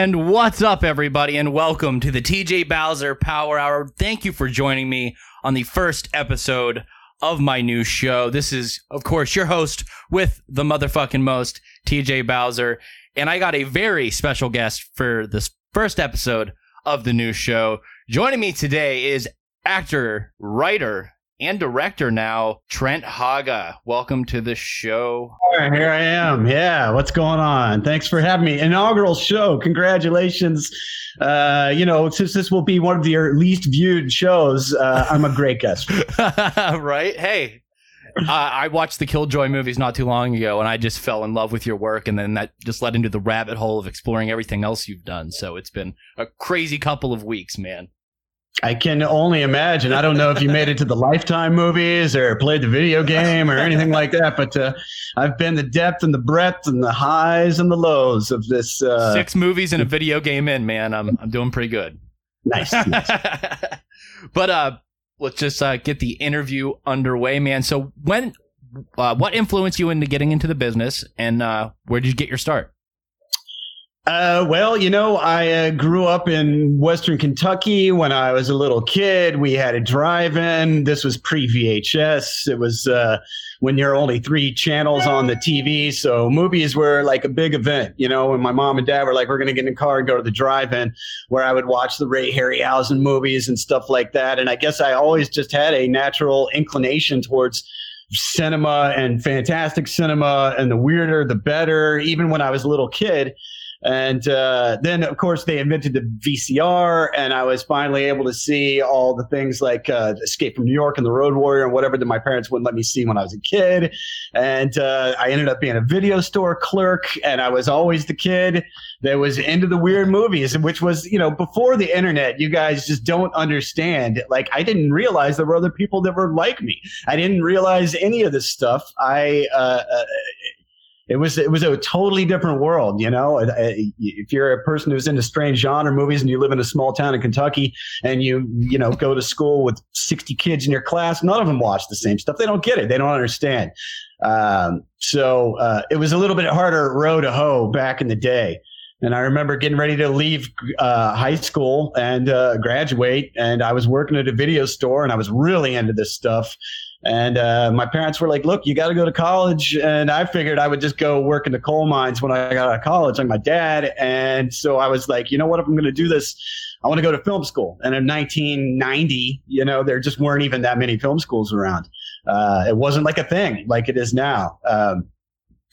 And what's up, everybody, and welcome to the TJ Bowser Power Hour. Thank you for joining me on the first episode of my new show. This is, of course, your host with the motherfucking most, TJ Bowser. And I got a very special guest for this first episode of the new show. Joining me today is actor, writer, and director now, Trent Haaga. Welcome to the show. All right, here I am. Yeah, what's going on? Thanks for having me. Inaugural show. Congratulations. Uh, you know, since this will be one of your least viewed shows, uh, I'm a great guest. right? Hey, uh, I watched the Killjoy movies not too long ago, and I just fell in love with your work, and then that just led into the rabbit hole of exploring everything else you've done. So it's been a crazy couple of weeks, man. I can only imagine. I don't know if you made it to the Lifetime movies or played the video game or anything like that, but uh, I've been the depth and the breadth and the highs and the lows of this. Uh, Six movies and a video game in, man. I'm I'm doing pretty good. Nice. nice. but uh, let's just uh, get the interview underway, man. So when, uh, what influenced you into getting into the business, and uh, where did you get your start? Uh, well, you know, I uh, grew up in Western Kentucky when I was a little kid. We had a drive-in. This was pre-VHS. It was uh, when there are only three channels on the TV, so movies were like a big event. You know, when my mom and dad were like, "We're going to get in a car and go to the drive-in," where I would watch the Ray Harryhausen movies and stuff like that. And I guess I always just had a natural inclination towards cinema and fantastic cinema, and the weirder the better. Even when I was a little kid. And uh, then, of course, they invented the VCR, and I was finally able to see all the things like uh, Escape from New York and The Road Warrior and whatever that my parents wouldn't let me see when I was a kid. And uh, I ended up being a video store clerk, and I was always the kid that was into the weird movies, which was, you know, before the internet, you guys just don't understand. Like, I didn't realize there were other people that were like me. I didn't realize any of this stuff. I, uh, uh it was it was a totally different world. You know, if you're a person who's into strange genre movies and you live in a small town in Kentucky and you you know go to school with 60 kids in your class, none of them watch the same stuff. They don't get it. They don't understand. Um, so uh, it was a little bit harder row to hoe back in the day. And I remember getting ready to leave uh, high school and uh, graduate, and I was working at a video store, and I was really into this stuff. And uh, my parents were like, look, you got to go to college. And I figured I would just go work in the coal mines when I got out of college, like my dad. And so I was like, you know what? If I'm going to do this, I want to go to film school. And in 1990, you know, there just weren't even that many film schools around. Uh, it wasn't like a thing like it is now. Um,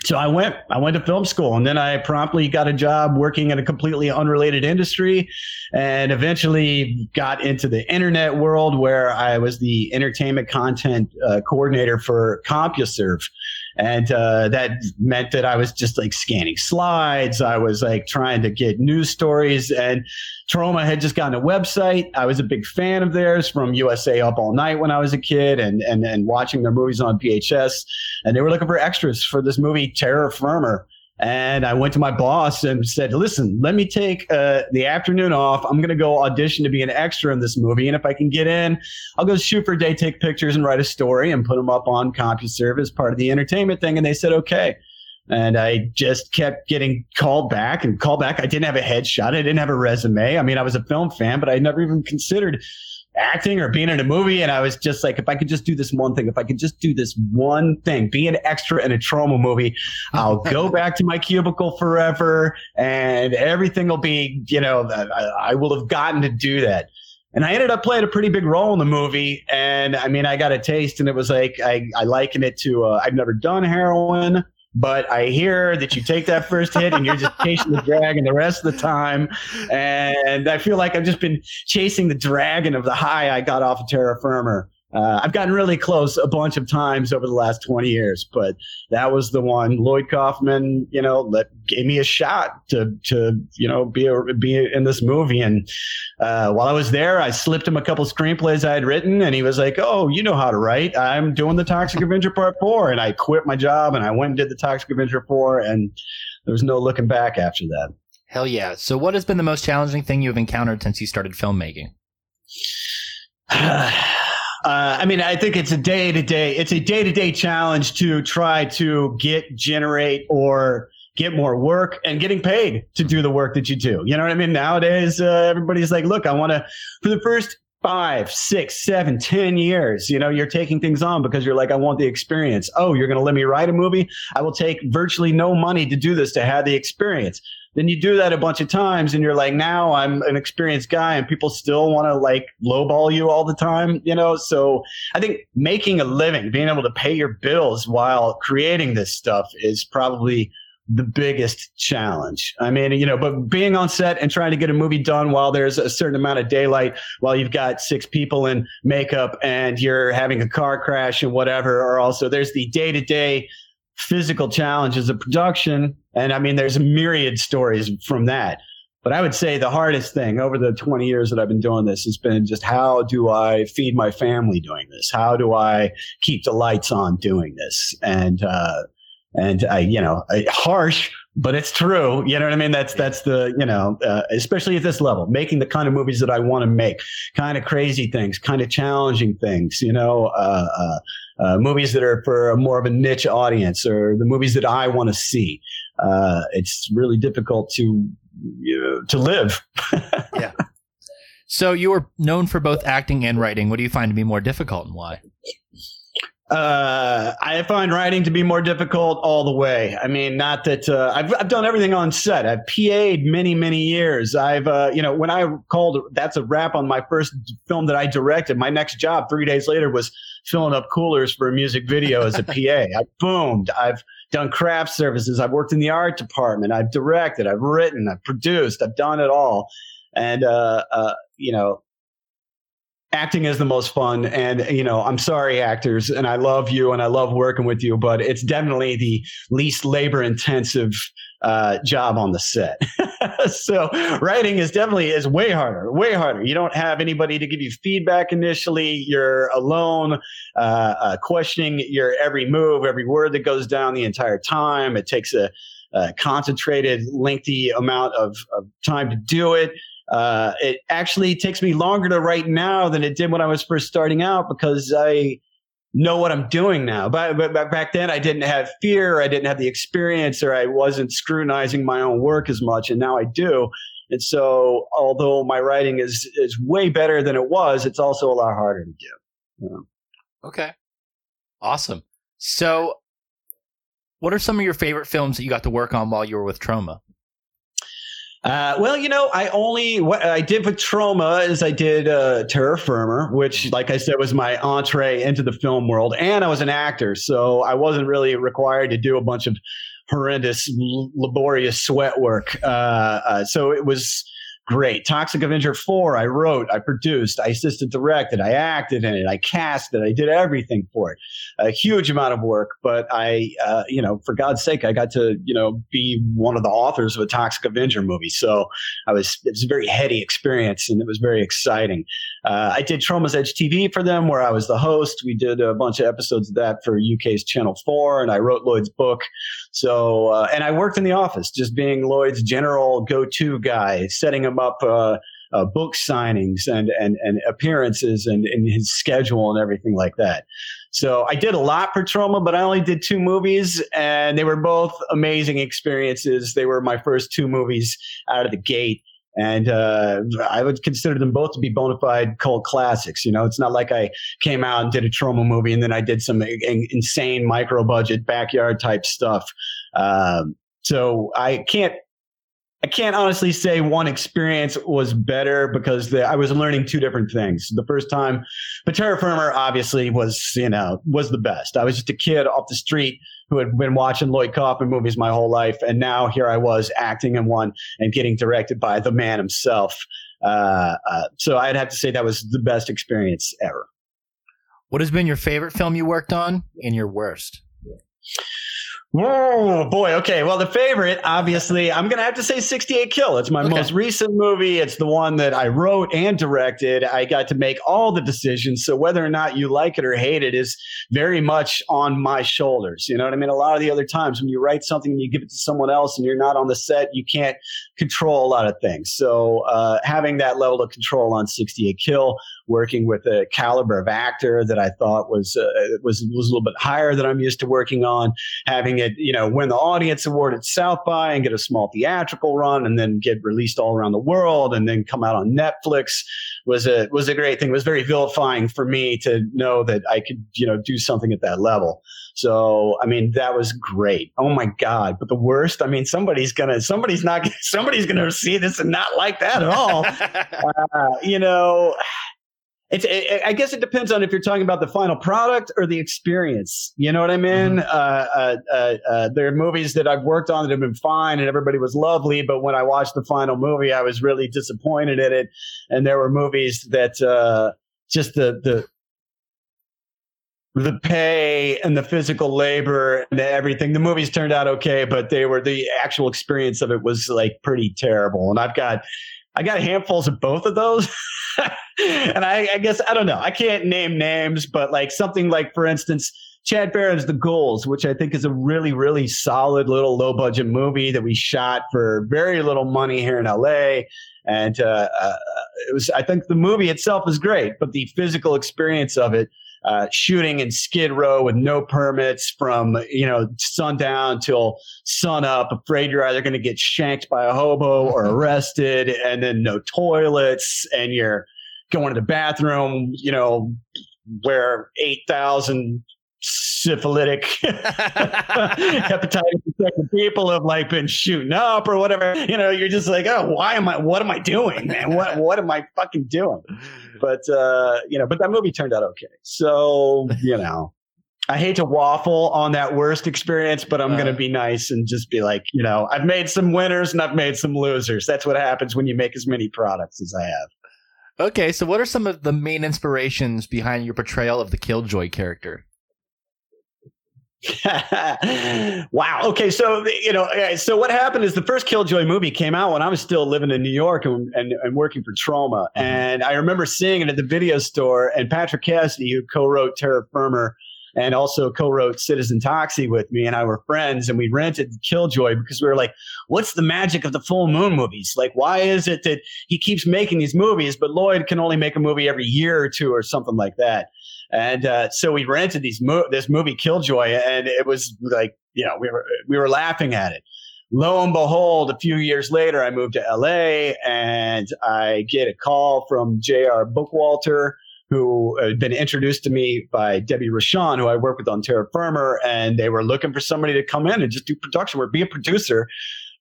so I went, I went to film school and then I promptly got a job working in a completely unrelated industry and eventually got into the internet world where I was the entertainment content uh, coordinator for CompuServe. And uh, that meant that I was just like scanning slides. I was like trying to get news stories. And Troma had just gotten a website. I was a big fan of theirs from USA Up All Night when I was a kid and, and, and watching their movies on VHS. And they were looking for extras for this movie, Terror Firmer. And I went to my boss and said, listen, let me take uh, the afternoon off. I'm going to go audition to be an extra in this movie. And if I can get in, I'll go shoot for a day, take pictures, and write a story and put them up on CompuServe as part of the entertainment thing. And they said, okay. And I just kept getting called back and called back. I didn't have a headshot. I didn't have a resume. I mean, I was a film fan, but I never even considered acting or being in a movie. And I was just like, if I could just do this one thing, if I could just do this one thing, be an extra in a Troma movie, I'll go back to my cubicle forever and everything will be, you know, I, I will have gotten to do that. And I ended up playing a pretty big role in the movie. And I mean, I got a taste and it was like, I, I liken it to, uh, I've never done heroin. But I hear that you take that first hit and you're just chasing the dragon the rest of the time. And I feel like I've just been chasing the dragon of the high I got off of Terror Firmer uh, I've gotten really close a bunch of times over the last 20 years, but that was the one. Lloyd Kaufman, you know, that gave me a shot to, to you know, be a, be in this movie. And uh, while I was there, I slipped him a couple screenplays I had written, and he was like, "Oh, you know how to write. I'm doing the Toxic Avenger Part Four. And I quit my job and I went and did the Toxic Avenger Four, and there was no looking back after that. Hell yeah! So, what has been the most challenging thing you've encountered since you started filmmaking? Uh, I mean, I think it's a day to day, it's a day to day challenge to try to get, generate, or get more work and getting paid to do the work that you do. You know what I mean? Nowadays, uh, everybody's like, look, I want to, for the first five, six, seven, ten years, you know, you're taking things on because you're like, I want the experience. Oh, you're going to let me write a movie? I will take virtually no money to do this to have the experience. Then you do that a bunch of times and you're like, now I'm an experienced guy and people still want to like lowball you all the time, you know? So I think making a living, being able to pay your bills while creating this stuff is probably the biggest challenge. I mean, you know, but being on set and trying to get a movie done while there's a certain amount of daylight, while you've got six people in makeup and you're having a car crash and whatever, or also there's the day to day physical challenges of production. And I mean, there's a myriad stories from that. But I would say the hardest thing over the 20 years that I've been doing this has been just how do I feed my family doing this? How do I keep the lights on doing this? And, uh, and I, you know, harsh, but it's true. You know what I mean? That's that's the you know, uh, especially at this level, making the kind of movies that I want to make, kind of crazy things, kind of challenging things. You know, uh, uh, movies that are for more of a niche audience, or the movies that I want to see. Uh, it's really difficult to you know, to live. yeah. So you were known for both acting and writing. What do you find to be more difficult, and why? Uh, I find writing to be more difficult all the way. I mean, not that uh, I've I've done everything on set. I've PA'd many many years. I've uh, you know when I called that's a wrap on my first film that I directed. My next job three days later was filling up coolers for a music video as a PA. I boomed. I've done craft services. I've worked in the art department. I've directed. I've written. I've produced. I've done it all. And uh, uh, you know, acting is the most fun. And you know i'm sorry actors and i love you and i love working with you but it's definitely the least labor intensive uh, job on the set. So writing is definitely is way harder way harder. You don't have anybody to give you feedback initially. You're alone uh, uh, questioning your every move every word that goes down the entire time. It takes a, a concentrated lengthy amount of, of time to do it uh, it actually takes me longer to write now than it did when I was first starting out because I know what I'm doing now. But, but, back then, I didn't have fear, I didn't have the experience, or I wasn't scrutinizing my own work as much, and now I do. And so, although my writing is is way better than it was, it's also a lot harder to do. Okay, awesome. So, what are some of your favorite films that you got to work on while you were with Troma? Uh, well, you know, I only what I did with Troma is I did uh, Terror Firmer, which, like I said, was my entree into the film world, and I was an actor, so I wasn't really required to do a bunch of horrendous, laborious sweat work. Uh, uh so it was great. Toxic Avenger 4, I wrote, I produced, I assisted directed, I acted in it, I cast it, I did everything for it. A huge amount of work, but I, uh, you know, for God's sake, I got to, you know, be one of the authors of a Toxic Avenger movie. So I was, it was a very heady experience and it was very exciting. Uh, I did Troma's Edge TV for them where I was the host. We did a bunch of episodes of that for UK's Channel 4 and I wrote Lloyd's book. So, uh, and I worked in the office just being Lloyd's general go-to guy, setting him up, uh, uh, book signings and, and, and appearances and, and his schedule and everything like that. So I did a lot for Troma, but I only did two movies and they were both amazing experiences. They were my first two movies out of the gate. And uh, I would consider them both to be bona fide cult classics. You know, it's not like I came out and did a Troma movie and then I did some insane micro budget backyard type stuff. Um, so I can't I can't honestly say one experience was better because the, I was learning two different things. The first time, but Terror Firmer obviously was, you know, was the best. I was just a kid off the street who had been watching Lloyd Kaufman movies my whole life. And now here I was acting in one and getting directed by the man himself. Uh, uh, so I'd have to say that was the best experience ever. What has been your favorite film you worked on and your worst? Oh boy. Okay. Well, the favorite, obviously, I'm going to have to say 68 Kill. It's my okay. most recent movie. It's the one that I wrote and directed. I got to make all the decisions. So whether or not you like it or hate it is very much on my shoulders. You know what I mean? A lot of the other times when you write something and you give it to someone else and you're not on the set, you can't control a lot of things. So uh, having that level of control on 68 Kill working with a caliber of actor that I thought was uh, was was a little bit higher than I'm used to working on. Having it, you know, win the audience award at South by and get a small theatrical run, and then get released all around the world, and then come out on Netflix was a was a great thing. It was very vilifying for me to know that I could, you know, do something at that level. So, I mean, that was great. Oh my God. But the worst, I mean, somebody's going to, somebody's not, somebody's to see this and not like that at all. uh, you know, it's, it, I guess it depends on if you're talking about the final product or the experience. You know what I mean? Mm-hmm. Uh, uh, uh, uh, there are movies that I've worked on that have been fine and everybody was lovely, but when I watched the final movie, I was really disappointed in it. And there were movies that uh, just the the the pay and the physical labor and everything. The movies turned out okay, but they were the actual experience of it was like pretty terrible. And I've got I got handfuls of both of those. and I, I, guess I don't know. I can't name names, but like something like, for instance, Chad Ferrin's The Ghouls, which I think is a really, really solid little low budget movie that we shot for very little money here in LA. And uh, uh, it was, I think the movie itself is great, but the physical experience of it uh, shooting in Skid Row with no permits from you know sundown till sun up, afraid you're either going to get shanked by a hobo or arrested, and then no toilets, and you're going to the bathroom, you know, where eight thousand syphilitic hepatitis infected people have like been shooting up or whatever. You know, you're just like, oh, why am I? What am I doing, man? What what am I fucking doing? But uh, you know, but that movie turned out okay. So you know. I hate to waffle on that worst experience, but I'm uh, going to be nice and just be like, you know, I've made some winners and I've made some losers. That's what happens when you make as many products as I have. Okay, so what are some of the main inspirations behind your portrayal of the Killjoy character? wow. Okay. So, you know, so what happened is the first Killjoy movie came out when I was still living in New York and, and, and working for Troma. Mm-hmm. And I remember seeing it at the video store. And Patrick Cassidy, who co wrote Terror Firmer and also co wrote Citizen Toxie with me, and I were friends. And we rented Killjoy because we were like, what's the magic of the full moon movies? Like, why is it that he keeps making these movies, but Lloyd can only make a movie every year or two or something like that? And uh, so we rented these mo- this movie Killjoy, and it was like you know we were we were laughing at it. Lo and behold, a few years later, I moved to LA, and I get a call from J.R. Bookwalter, who had been introduced to me by Debbie Rochon, who I work with on Terror Firmer, and they were looking for somebody to come in and just do production work, be a producer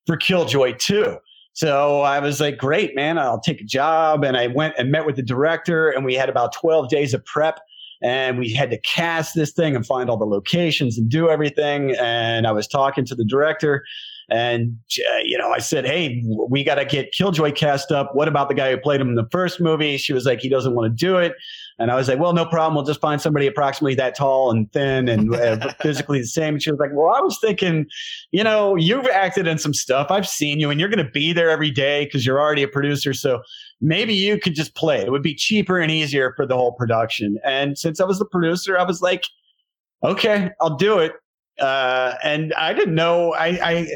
for Killjoy 2. So I was like, great, man, I'll take a job. And I went and met with the director, and we had about 12 days of prep and we had to cast this thing and find all the locations and do everything. And I was talking to the director, and uh, you know, I said, "Hey, we got to get Killjoy cast up. What about the guy who played him in the first movie?" She was like, "He doesn't want to do it." And I was like, well, no problem. We'll just find somebody approximately that tall and thin and uh, physically the same. And she was like, well, I was thinking, you know, you've acted in some stuff. I've seen you and you're going to be there every day because you're already a producer. So maybe you could just play it. Would be cheaper and easier for the whole production. And since I was the producer, I was like, okay, I'll do it. Uh, and I didn't know, I, I,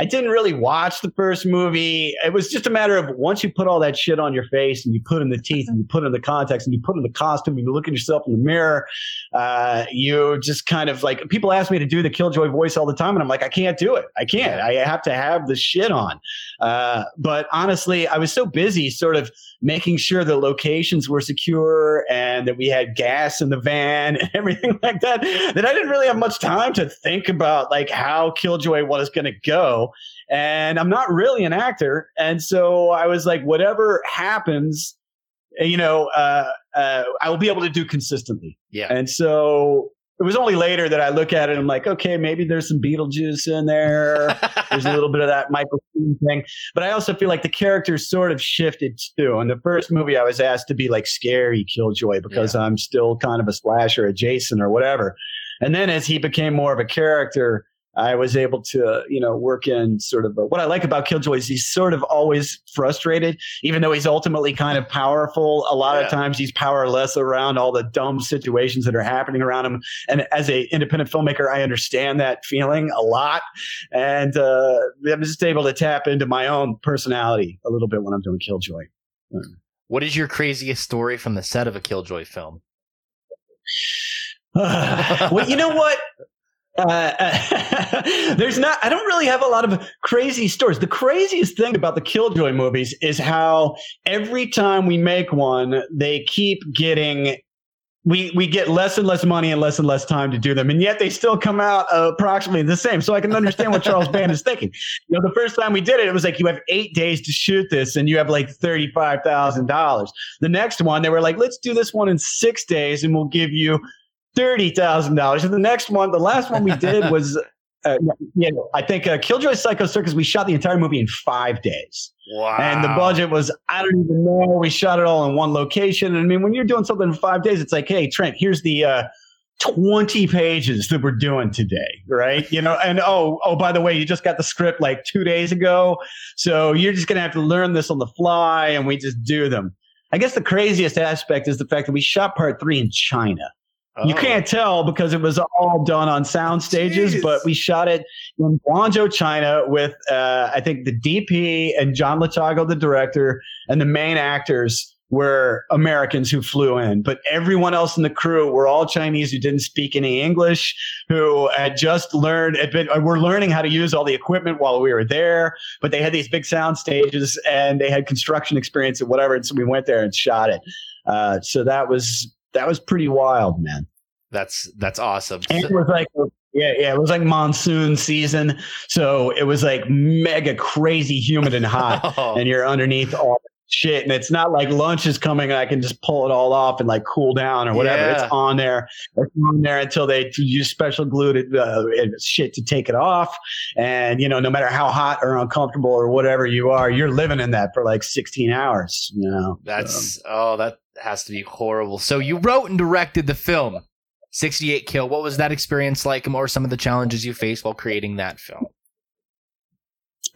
I didn't really watch the first movie. It was just a matter of once you put all that shit on your face and you put in the teeth and you put in the contacts and you put in the costume and you look at yourself in the mirror, uh, you just kind of like people ask me to do the Killjoy voice all the time, and I'm like, I can't do it. I can't. I have to have the shit on. Uh, but honestly, I was so busy, sort of making sure the locations were secure and that we had gas in the van and everything like that, that I didn't really have much time to think about like how Killjoy was going to go and I'm not really an actor. And so I was like, whatever happens, you know, uh, uh, I will be able to do consistently. Yeah. And so it was only later that I look at it and I'm like, okay, maybe there's some Beetlejuice in there. there's a little bit of that Michael Keaton thing. But I also feel like the characters sort of shifted too. In the first movie, I was asked to be like scary Killjoy because yeah. I'm still kind of a slasher, a Jason or whatever. And then as he became more of a character, I was able to, you know, work in sort of a, what I like about Killjoy is he's sort of always frustrated, even though he's ultimately kind of powerful. A lot yeah. of times he's powerless around all the dumb situations that are happening around him. And as a independent filmmaker, I understand that feeling a lot. And uh, I'm just able to tap into my own personality a little bit when I'm doing Killjoy. What is your craziest story from the set of a Killjoy film? well, you know what? Uh, there's not, I don't really have a lot of crazy stories. The craziest thing about the Killjoy movies is how every time we make one, they keep getting we we get less and less money and less and less time to do them, and yet they still come out uh, approximately the same. So I can understand what Charles Band is thinking. You know, the first time we did it, it was like you have eight days to shoot this, and you have like thirty five thousand dollars. The next one, they were like, let's do this one in six days, and we'll give you thirty thousand dollars. And the next one, the last one we did was, uh, yeah, I think uh, Killjoy Psycho Circus. We shot the entire movie in five days. Wow! And the budget was I don't even know. We shot it all in one location. And I mean, when you're doing something in five days, it's like, hey, Trent, here's the. Uh, 20 pages that we're doing today, right? You know, and oh, oh, by the way, you just got the script like two days ago. So you're just going to have to learn this on the fly and we just do them. I guess the craziest aspect is the fact that we shot part three in China. You oh. can't tell because it was all done on sound stages, Jeez. but we shot it in Guangzhou, China, with uh, I think the DP and John Lechago, the director, and the main actors were Americans who flew in, but everyone else in the crew were all Chinese who didn't speak any English, who had just learned, had been, were learning how to use all the equipment while we were there. But they had these big sound stages and they had construction experience and whatever, and so we went there and shot it. Uh, so that was that was pretty wild, man. That's that's awesome. And it was like yeah, yeah, it was like monsoon season, so it was like mega crazy humid and hot, oh. and you're underneath all shit, and it's not like lunch is coming and I can just pull it all off and like cool down or whatever. Yeah. It's on there, it's on there until they use special glue to uh, shit to take it off, and you know, no matter how hot or uncomfortable or whatever you are, you're living in that for like 16 hours. You know, that's oh that has to be horrible. So you wrote and directed the film 68 Kill. What was that experience like? And what were some of the challenges you faced while creating that film?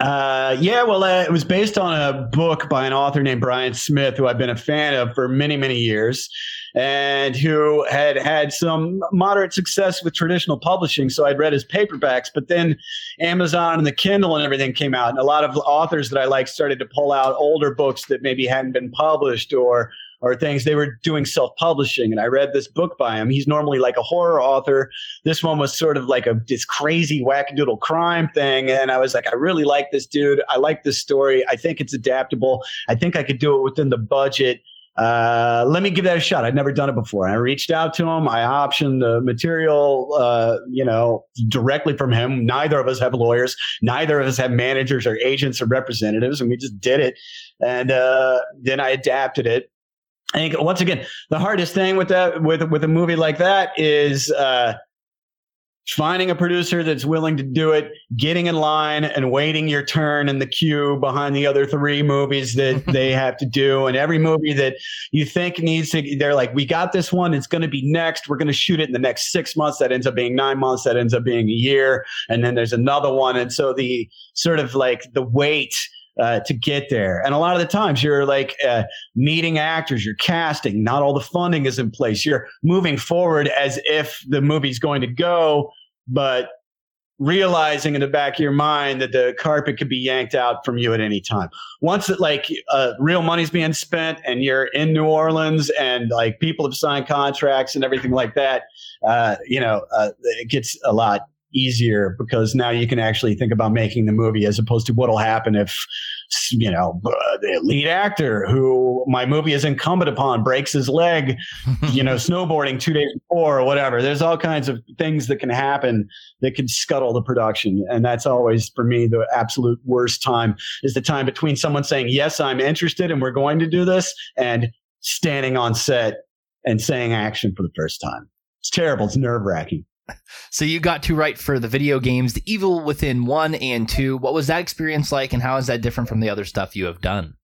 Uh, yeah, well, uh, it was based on a book by an author named Bryan Smith, who I've been a fan of for many, many years, and who had had some moderate success with traditional publishing. So I'd read his paperbacks, but then Amazon and the Kindle and everything came out, and a lot of authors that I like started to pull out older books that maybe hadn't been published or or things. They were doing self publishing, and I read this book by him. He's normally like a horror author. This one was sort of like a this crazy wackadoodle crime thing, and I was like, I really like this dude. I like this story. I think it's adaptable. I think I could do it within the budget. Uh, let me give that a shot. I'd never done it before. I reached out to him. I optioned the material, uh, you know, directly from him. Neither of us have lawyers. Neither of us have managers or agents or representatives, and we just did it. And uh, then I adapted it I think once again, the hardest thing with that with with a movie like that is uh, finding a producer that's willing to do it, getting in line and waiting your turn in the queue behind the other three movies that they have to do. And every movie that you think needs to, they're like, we got this one. It's going to be next. We're going to shoot it in the next six months. That ends up being nine months. That ends up being a year. And then there's another one. And so the sort of like the wait uh, to get there. And a lot of the times you're like uh, meeting actors, you're casting, not all the funding is in place. You're moving forward as if the movie's going to go, but realizing in the back of your mind that the carpet could be yanked out from you at any time. Once that like uh, real money's being spent and you're in New Orleans and like people have signed contracts and everything like that, uh, you know, uh, it gets a lot easier because now you can actually think about making the movie as opposed to what'll happen if you know the lead actor who my movie is incumbent upon breaks his leg you know snowboarding two days before or whatever. There's all kinds of things that can happen that can scuttle the production. And that's always for me the absolute worst time is the time between someone saying yes i'm interested and we're going to do this and standing on set and saying action for the first time. It's terrible. It's nerve-wracking so you got to write for the video games, The Evil Within 1 and 2. What was that experience like and how is that different from the other stuff you have done?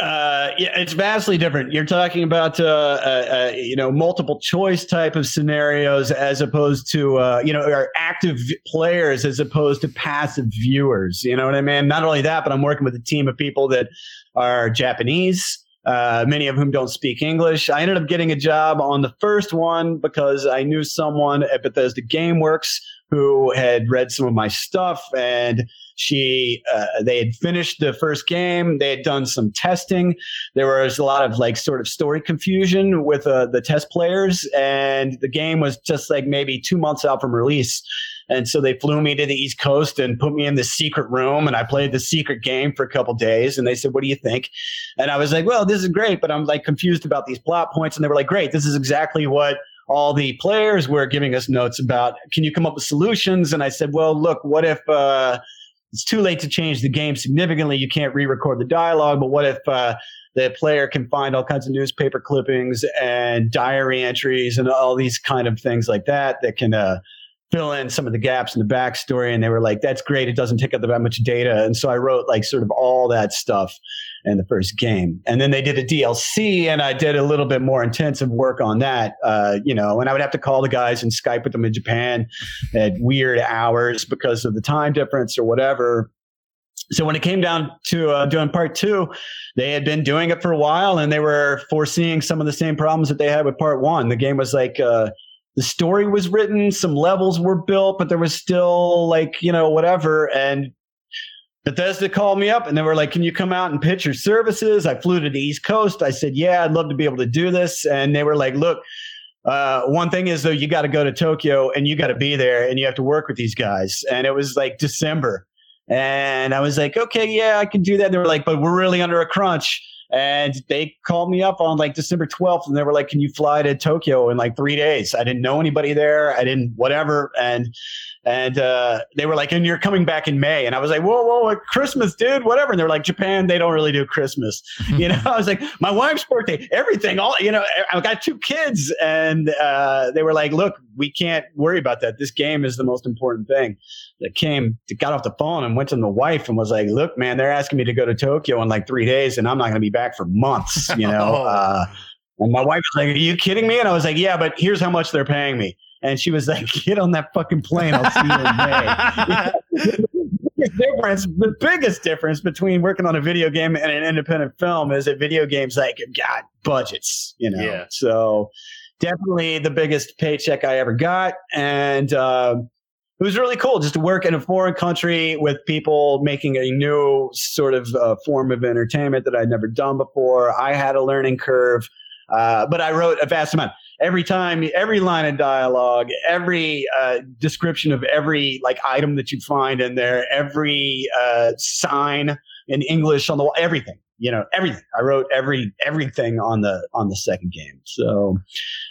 Uh, yeah, it's vastly different. You're talking about uh, uh, uh, you know multiple choice type of scenarios as opposed to uh, you know are active players as opposed to passive viewers. You know what I mean? Not only that, but I'm working with a team of people that are Japanese, uh, many of whom don't speak English. I ended up getting a job on the first one because I knew someone at Bethesda GameWorks who had read some of my stuff and She, uh, they had finished the first game. They had done some testing. There was a lot of like sort of story confusion with uh, the test players, and the game was just like maybe two months out from release. And so they flew me to the East Coast and put me in the secret room, and I played the secret game for a couple days. And they said, "What do you think?" And I was like, "Well, this is great, but I'm like confused about these plot points." And they were like, "Great, this is exactly what." All the players were giving us notes about. Can you come up with solutions? And I said, "Well, look, what if uh, it's too late to change the game significantly? You can't re-record the dialogue, but what if uh, the player can find all kinds of newspaper clippings and diary entries and all these kind of things like that that can uh, fill in some of the gaps in the backstory. And they were like, that's great. It doesn't take up that much data. And so I wrote like sort of all that stuff in the first game. And then they did a DLC and I did a little bit more intensive work on that, uh, you know, and I would have to call the guys and Skype with them in Japan at weird hours because of the time difference or whatever. So when it came down to uh, doing part two, they had been doing it for a while and they were foreseeing some of the same problems that they had with part one. The game was like, uh, the story was written, some levels were built, but there was still like, you know, whatever. And Bethesda called me up and they were like, Can you come out and pitch your services? I flew to the East Coast. I said, Yeah, I'd love to be able to do this. And they were like, Look, uh, one thing is though, you got to go to Tokyo and you got to be there and you have to work with these guys. And it was like December. And I was like, okay, yeah, I can do that. They were like, but we're really under a crunch. And they called me up on like December 12th and they were like, Can you fly to Tokyo in like three days? I didn't know anybody there. I didn't, whatever. And, and uh, they were like, and you're coming back in May. And I was like, whoa, whoa, Christmas, dude, whatever. And they're like, Japan, they don't really do Christmas. you know, I was like, my wife's birthday, everything, all, you know, I've got two kids. And uh, they were like, look, we can't worry about that. This game is the most important thing. That came, got off the phone and went to the wife and was like, look, man, they're asking me to go to Tokyo in like three days and I'm not going to be back for months, you know? oh. uh, and my wife was like, Are you kidding me? And I was like, Yeah, but here's how much they're paying me. And she was like, Get on that fucking plane. I'll see you in May. the difference, the biggest difference between working on a video game and an independent film is that video games like got budgets, you know. Yeah. So definitely the biggest paycheck I ever got. And uh, it was really cool just to work in a foreign country with people making a new sort of uh, form of entertainment that I'd never done before. I had a learning curve. Uh, but I wrote a vast amount. Every time, every line of dialogue, every uh, description of every like item that you'd find in there, every uh, sign in English on the wall, everything. You know, everything. I wrote every everything on the on the second game. So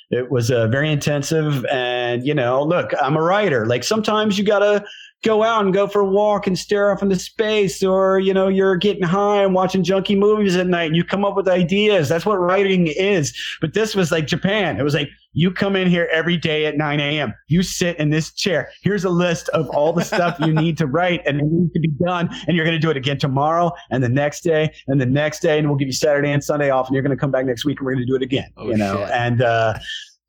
it was uh, very intensive. And you know, look, I'm a writer. Like sometimes you gotta go out and go for a walk and stare off into space or you know you're getting high and watching junky movies at night and you come up with ideas. That's what writing is. But this was like japan. It was like you come in here every day at 9 a.m you sit in this chair. Here's a list of all the stuff you need to write and it needs to be done and you're going to do it again tomorrow and the next day and the next day and we'll give you saturday and sunday off and you're going to come back next week and we're going to do it again oh, you know? shit. and uh,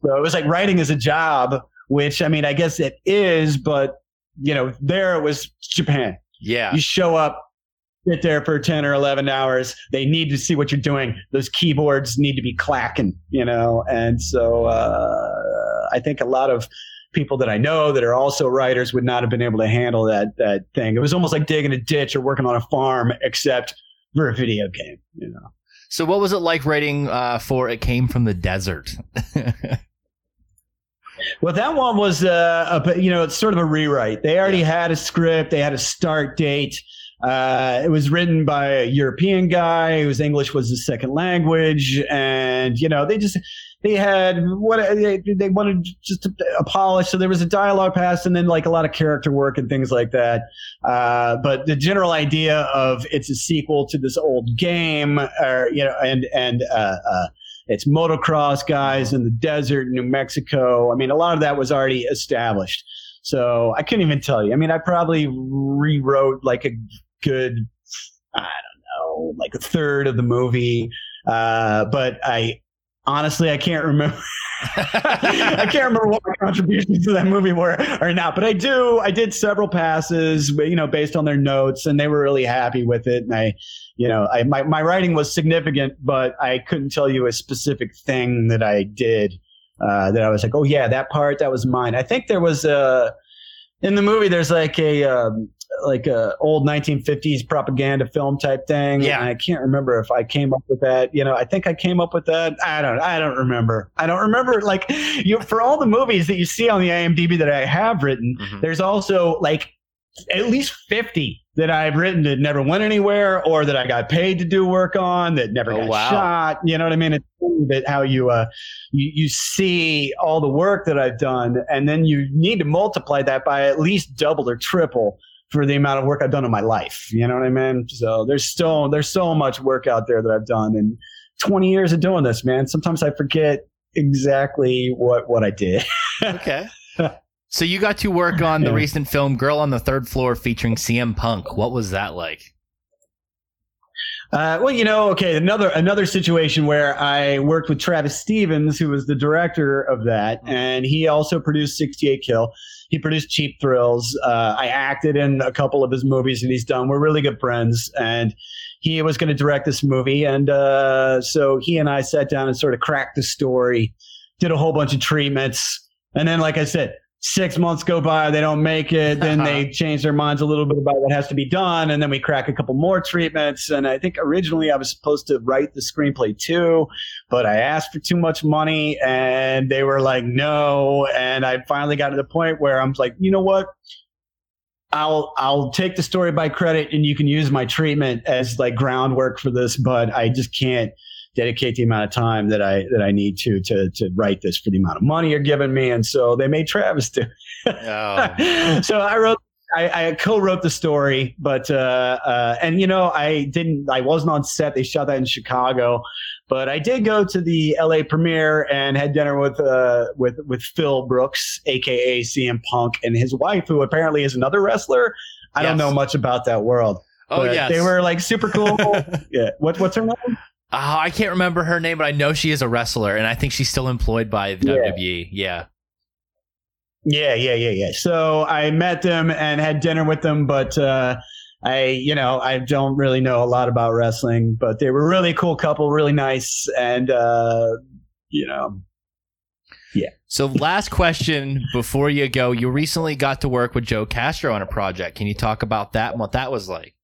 so it was like writing is a job which i mean i guess it is but you know, there it was Japan. Yeah. You show up, sit there for 10 or 11 hours. They need to see what you're doing. Those keyboards need to be clacking, you know? And so uh, I think a lot of people that I know that are also writers would not have been able to handle that, that thing. It was almost like digging a ditch or working on a farm, except for a video game, you know? So what was it like writing uh, for It Came from the Desert? Well, that one was, uh, a, you know, it's sort of a rewrite. They already yeah. had a script. They had a start date. Uh, it was written by a European guy whose English was his second language, and you know, they just they had what they, they wanted just a, a polish. So there was a dialogue pass, and then like a lot of character work and things like that. Uh, but the general idea of it's a sequel to this old game, or you know, and and uh, uh it's motocross guys in the desert in New Mexico. I mean, a lot of that was already established. So I couldn't even tell you. I mean, I probably rewrote like a good, I don't know, like a third of the movie. Uh, but I honestly, I can't remember. I can't remember what my contributions to that movie were or not, but I do. I did several passes, you know, based on their notes, and they were really happy with it. And I, you know, I, my my writing was significant, but I couldn't tell you a specific thing that I did uh, that I was like, oh yeah, that part that was mine. I think there was a in the movie. There's like a um, like a old 1950s propaganda film type thing. Yeah. And I can't remember if I came up with that. You know, I think I came up with that. I don't. I don't remember. I don't remember. Like you for all the movies that you see on the IMDb that I have written, Mhm. there's also like at least 50 that I've written that never went anywhere or that I got paid to do work on that never Oh, got wow. shot. You know what I mean? It's funny that how you, uh, you, you see all the work that I've done and then you need to multiply that by at least double or triple for the amount of work I've done in my life. You know what I mean? So there's still, there's so much work out there that I've done and 20 years of doing this, man. Sometimes I forget exactly what, what I did. Okay. So you got to work on the recent film Girl on the Third Floor featuring CM Punk. What was that like? Uh, well, you know, okay, another another situation where I worked with Travis Stevens, who was the director of that, and he also produced 68 Kill. He produced Cheap Thrills. Uh, I acted in a couple of his movies that he's done. We're really good friends, and he was going to direct this movie, and uh, so he and I sat down and sort of cracked the story, did a whole bunch of treatments, and then, like I said. Six months go by, they don't make it. Then they change their minds a little bit about what has to be done, and then we crack a couple more treatments. And I think originally I was supposed to write the screenplay too, but I asked for too much money, and they were like, "No." And I finally got to the point where I'm like, "You know what? I'll I'll take the story by credit, and you can use my treatment as like groundwork for this, but I just can't." Dedicate the amount of time that I that I need to to to write this for the amount of money you're giving me, and so they made Travis do. Oh. so I wrote. I, I co-wrote the story, but uh, uh, and you know I didn't. I wasn't on set. They shot that in Chicago, but I did go to the L.A. premiere and had dinner with uh, with with Phil Brooks, aka CM Punk, and his wife, who apparently is another wrestler. I don't know much about that world. Oh yes. they were like super cool. yeah, what, what's her name? Oh, I can't remember her name, but I know she is a wrestler, and I think she's still employed by the Yeah. WWE. Yeah. Yeah, yeah, yeah, yeah. So I met them and had dinner with them, but uh, I, you know, I don't really know a lot about wrestling, but they were a really cool couple, really nice, and uh, you know, yeah. So, last question before you go. You recently got to work with Joe Castro on a project. Can you talk about that and what that was like?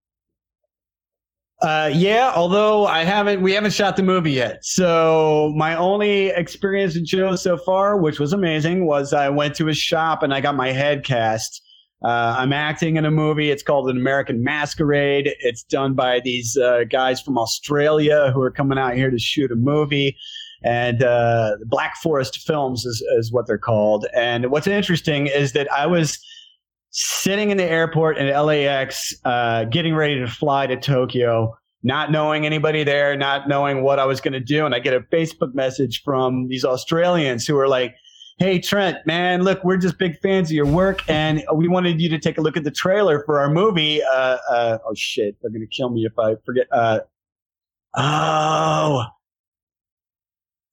Uh, yeah, although I haven't, we haven't shot the movie yet. So my only experience with Joe so far, which was amazing, was I went to his shop and I got my head cast. Uh, I'm acting in a movie. It's called An American Masquerade. It's done by these uh, guys from Australia who are coming out here to shoot a movie. And uh, Black Forest Films is, is what they're called. And what's interesting is that I was sitting in the airport in LAX, uh, getting ready to fly to Tokyo, not knowing anybody there, not knowing what I was going to do. And I get a Facebook message from these Australians who are like, Hey, Trent, man, look, we're just big fans of your work, and we wanted you to take a look at the trailer for our movie. Uh, uh, oh, shit. They're going to kill me if I forget. Uh, oh.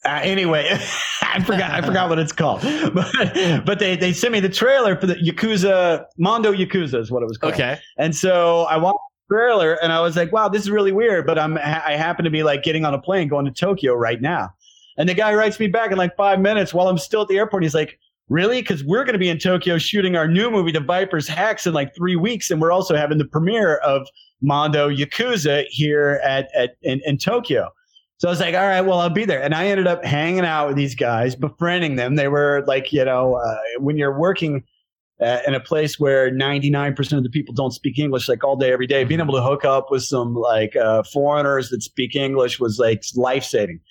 Uh, anyway, I forgot. I forgot what it's called, but, but they, they sent me the trailer for the Yakuza Mondo Yakuza is what it was called. Okay. And so I watched the trailer and I was like, wow, this is really weird. But I'm I happen to be like getting on a plane going to Tokyo right now. And the guy writes me back in like five minutes while I'm still at the airport. He's like, really? Because we're going to be in Tokyo shooting our new movie, The Viper's Hacks, in like three weeks, and we're also having the premiere of Mondo Yakuza here at, at in, in Tokyo. So I was like, all right, well, I'll be there. And I ended up hanging out with these guys, befriending them. They were like, you know, uh, when you're working uh, in a place where 99% of the people don't speak English, like all day, every day, being able to hook up with some like uh, foreigners that speak English was like life saving.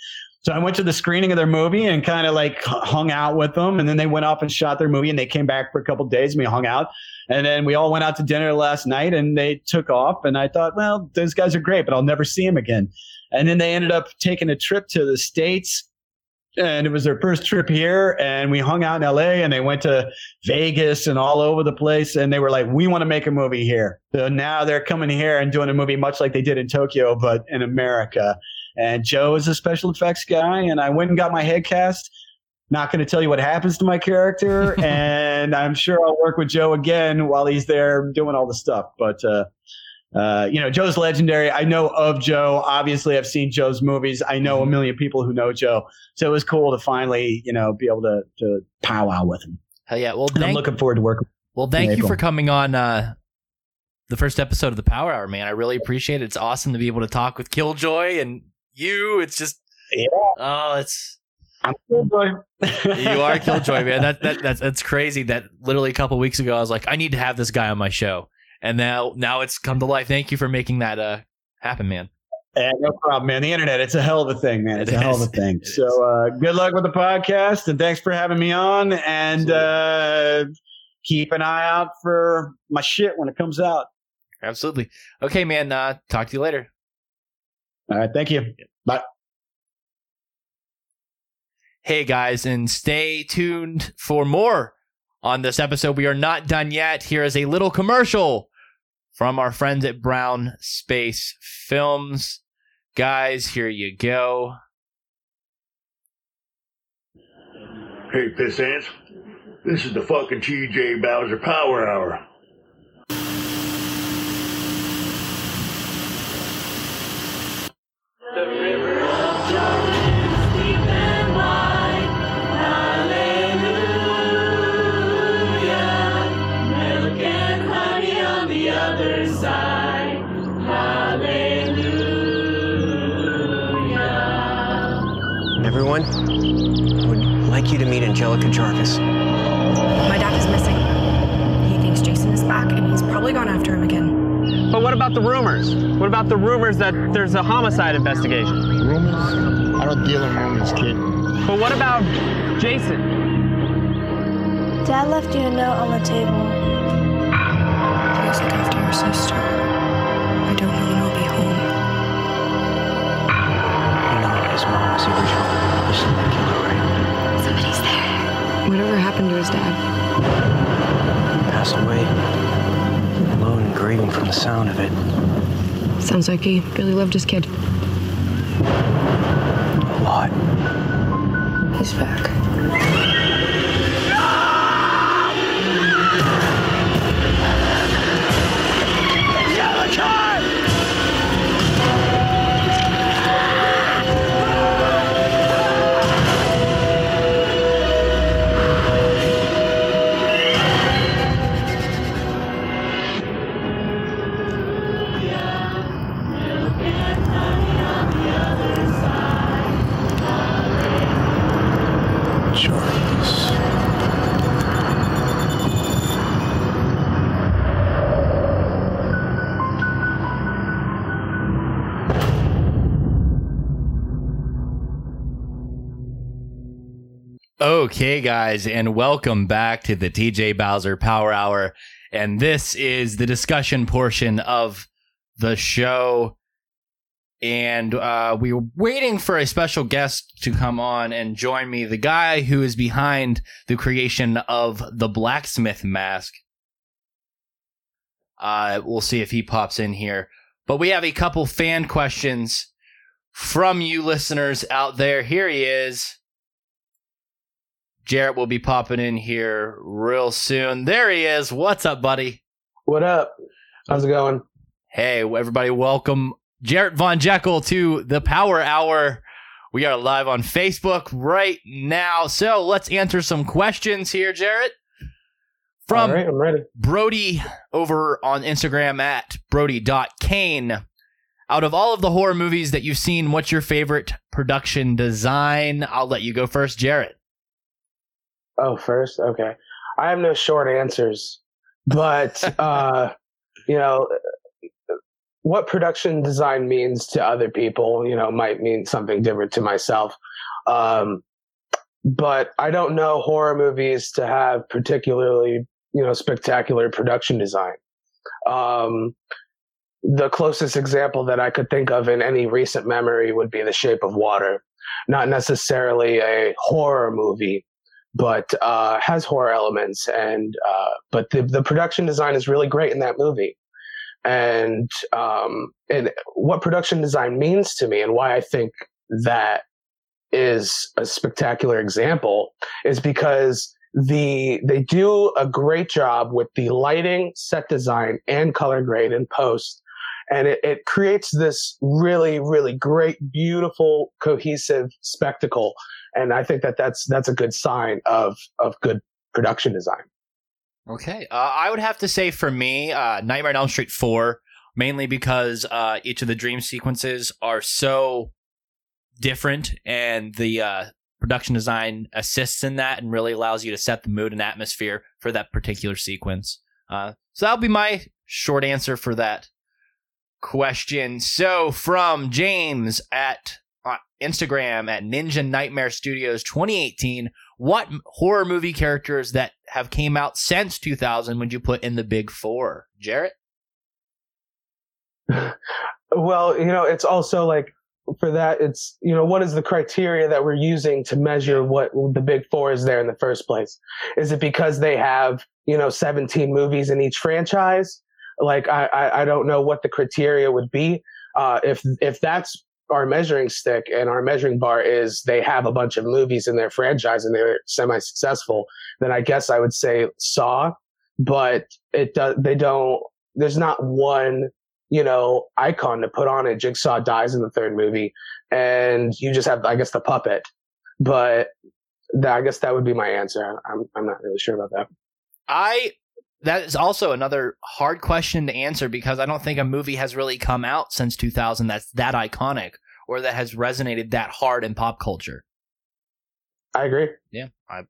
So I went to the screening of their movie and kind of like hung out with them. And then they went off and shot their movie and they came back for a couple days and we hung out. And then we all went out to dinner last night and they took off. And I thought, well, those guys are great, but I'll never see them again. And then they ended up taking a trip to the States. And it was their first trip here. And we hung out in LA and they went to Vegas and all over the place. And they were like, we want to make a movie here. So now they're coming here and doing a movie much like they did in Tokyo, but in America. And Joe is a special effects guy. And I went and got my head cast. Not going to tell you what happens to my character. and I'm sure I'll work with Joe again while he's there doing all the stuff. But, uh, uh, you know, Joe's legendary. I know of Joe. Obviously, I've seen Joe's movies. I know a million people who know Joe. So it was cool to finally, you know, be able to, to powwow with him. Hell yeah. Well, And I'm looking forward to working. well, thank you for coming on uh, the first episode of the Power Hour, man. I really appreciate it. It's awesome to be able to talk with Killjoy and you. It's just Yeah. oh, it's I'm boy. you are Killjoy, man. That that that's that's crazy. That literally a couple weeks ago, I was like, I need to have this guy on my show, and now now it's come to life. Thank you for making that uh happen, man. Yeah, no problem, man. The internet, it's a hell of a thing, man. It's It a hell of a thing. It So, uh, good luck with the podcast, and thanks for having me on. And uh, keep an eye out for my shit when it comes out. Absolutely. Okay, man. Uh, talk to you later. All right, thank you. Bye. Hey guys, and stay tuned for more on this episode. We are not done yet. Here is a little commercial from our friends at Brown Space Films. Guys, here you go. Hey, piss ants. This is the fucking TJ Bowser Power Hour. Like you to meet Angelica Jarvis. My dad is missing. He thinks Jason is back, and he's probably gone after him again. But what about the rumors? What about the rumors that there's a homicide investigation? Rumors? I don't deal in rumors, kid. But what about Jason? Dad left you a note on the table. He was like after your sister. I don't know when he'll be home. You know his mom was the Whatever happened to his dad? Passed away. Alone and grieving from the sound of it. Sounds like he really loved his kid. A lot. He's back. Okay, guys, and welcome back to the TJ Bowser Power Hour. And this is the discussion portion of the show. And uh, we were waiting for a special guest to come on and join me, the guy who is behind the creation of the blacksmith mask. Uh, we'll see if he pops in here. But we have a couple fan questions from you listeners out there. Here he is. Jarrett will be popping in here real soon. There he is. What's up, buddy? What up? How's it going? Hey, everybody, welcome Jarrett Von Jekyll to the Power Hour. We are live on Facebook right now. So let's answer some questions here, Jarrett. From All right, I'm ready. Brody over on Instagram at Brody.Kane. Out of all of the horror movies that you've seen, what's your favorite production design? I'll let you go first, Jarrett. Oh, first? Okay. I have no short answers, but, uh, you know, what production design means to other people, you know, might mean something different to myself. Um, but I don't know horror movies to have particularly, you know, spectacular production design. Um, the closest example that I could think of in any recent memory would be The Shape of Water. Not necessarily a horror movie, but uh, has horror elements. And uh, but the the production design is really great in that movie. And um, and what production design means to me, and why I think that is a spectacular example, is because the they do a great job with the lighting, set design, and color grade in post and it, it creates this really really great beautiful cohesive spectacle and i think that that's that's a good sign of of good production design Okay. Uh, I would have to say for me, uh, Nightmare on Elm Street 4, mainly because uh, each of the dream sequences are so different and the uh, production design assists in that and really allows you to set the mood and atmosphere for that particular sequence. Uh, so that'll be my short answer for that question. So from James at uh, Instagram at Ninja Nightmare Studios 2018, what horror movie characters that have came out since 2000 would you put in the big four? Jarrett? Well, you know, it's also like for that, it's, you know, what is the criteria that we're using to measure what the big four is there in the first place? Is it because they have, you know, 17 movies in each franchise? Like, I, I, I don't know what the criteria would be. Uh, if, if that's our measuring stick and our measuring bar is they have a bunch of movies in their franchise and they're semi successful, then I guess I would say Saw, but it does, they don't, there's not one you know, icon to put on it. Jigsaw dies in the third movie, and you just have, I guess, the puppet. But that, I guess that would be my answer. I'm, I'm not really sure about that. I that is also another hard question to answer because I don't think a movie has really come out since 2000 that's that iconic or that has resonated that hard in pop culture. I agree. Yeah, I,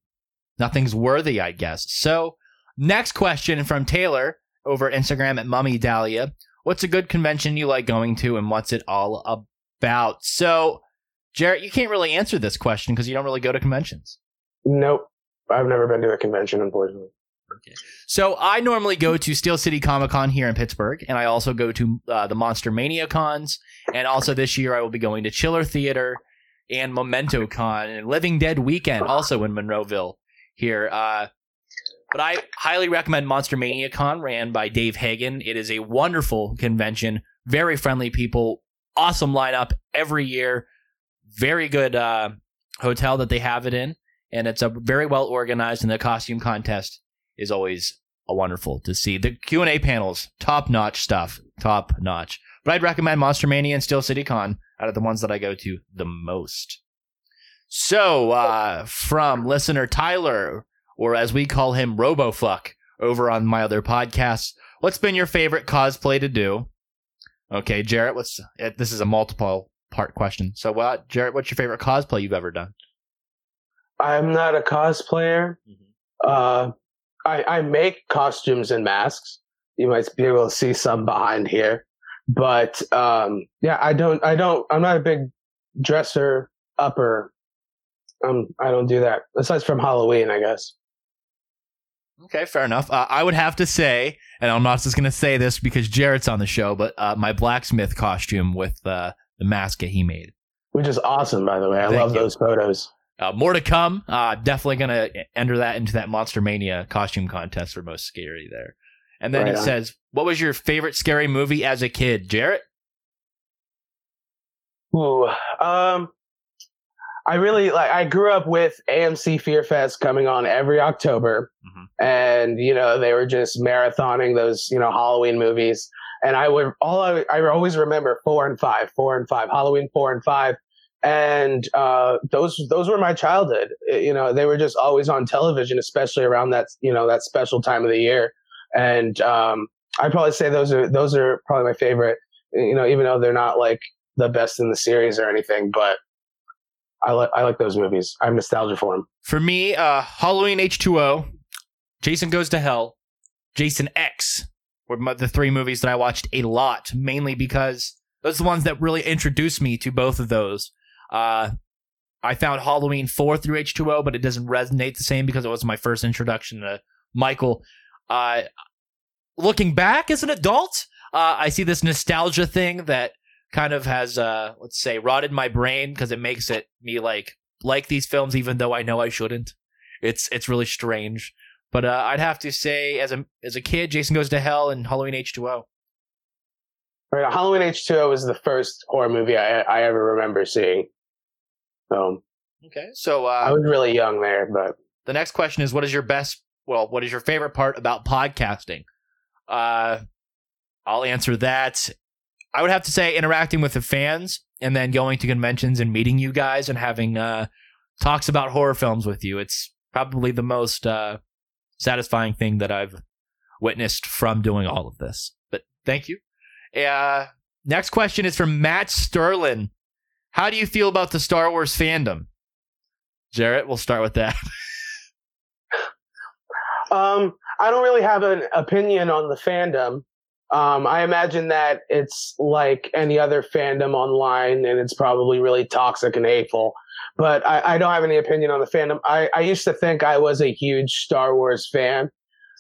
nothing's worthy, I guess. So, next question from Taylor over Instagram at Mummy Dahlia. What's a good convention you like going to, and what's it all about? So, Jarrett, you can't really answer this question because you don't really go to conventions. Nope. I've never been to a convention, unfortunately. So I normally go to Steel City Comic Con here in Pittsburgh, and I also go to uh, the Monster Mania cons, and also this year I will be going to Chiller Theater and Memento Con and Living Dead Weekend, also in Monroeville here. Uh, but I highly recommend Monster Mania Con, ran by Dave Hagen. It is a wonderful convention, very friendly people, awesome lineup every year, very good uh, hotel that they have it in, and it's a very well organized. And the costume contest is always a wonderful to see. The Q and A panels, top notch stuff, top notch. But I'd recommend Monster Mania and Steel City Con out of the ones that I go to the most. So, uh, from listener Tyler, or as we call him, RoboFuck, over on my other podcast, what's been your favorite cosplay to do? Okay, Jarrett, what's uh, this is a multiple part question. So, what, Jarrett, what's your favorite cosplay you've ever done? I'm not a cosplayer. Uh, I, I make costumes and masks. You might be able to see some behind here, but um, yeah, I don't. I don't. I'm not a big dresser upper. Um, I don't do that. Aside from Halloween, I guess. Okay, fair enough. Uh, I would have to say, and I'm not just going to say this because Jarrett's on the show, but uh, my blacksmith costume with uh, the mask that he made. Which is awesome, by the way. I Thank love you. those photos. Uh, more to come. Uh, definitely going to enter that into that Monster Mania costume contest for most scary there. And then Right it on. says, "What was your favorite scary movie as a kid, Jarrett?" Ooh, um, I really like. I grew up with AMC Fear Fest coming on every October, Mhm. and you know they were just marathoning those you know Halloween movies. And I would all I, I always remember four and five, four and five, Halloween four and five, and uh, those those were my childhood. Uh, You know they were just always on television, especially around that you know that special time of the year. And um, I'd probably say those are those are probably my favorite. You know, even though they're not like the best in the series or anything, but I like I like those movies. I have nostalgia for them. For me, uh, Halloween H2O, Jason Goes to Hell, Jason X were the three movies that I watched a lot, mainly because those are the ones that really introduced me to both of those. Uh, I found Halloween 4 through H2O, but it doesn't resonate the same because it was my first introduction to Michael. Uh, looking back as an adult, uh, I see this nostalgia thing that kind of has, uh, let's say, rotted my brain because it makes it me like like these films even though I know I shouldn't. It's it's really strange. But uh, I'd have to say as a as a kid, Jason Goes to Hell and Halloween H2O. Right, Halloween H two O was the first horror movie I I ever remember seeing. So Okay. So I uh, was really young there, but the next question is what is your best well, what is your favorite part about podcasting? Uh I'll answer that. I would have to say interacting with the fans and then going to conventions and meeting you guys and having uh talks about horror films with you. It's probably the most uh satisfying thing that I've witnessed from doing all of this. But thank you. Uh, next question is from Matt Sterling. How do you feel about the Star Wars fandom? Jarrett, we'll start with that. Um, I don't really have an opinion on the fandom. Um, I imagine that it's like any other fandom online, and it's probably really toxic and hateful. But I, I don't have any opinion on the fandom. I, I used to think I was a huge Star Wars fan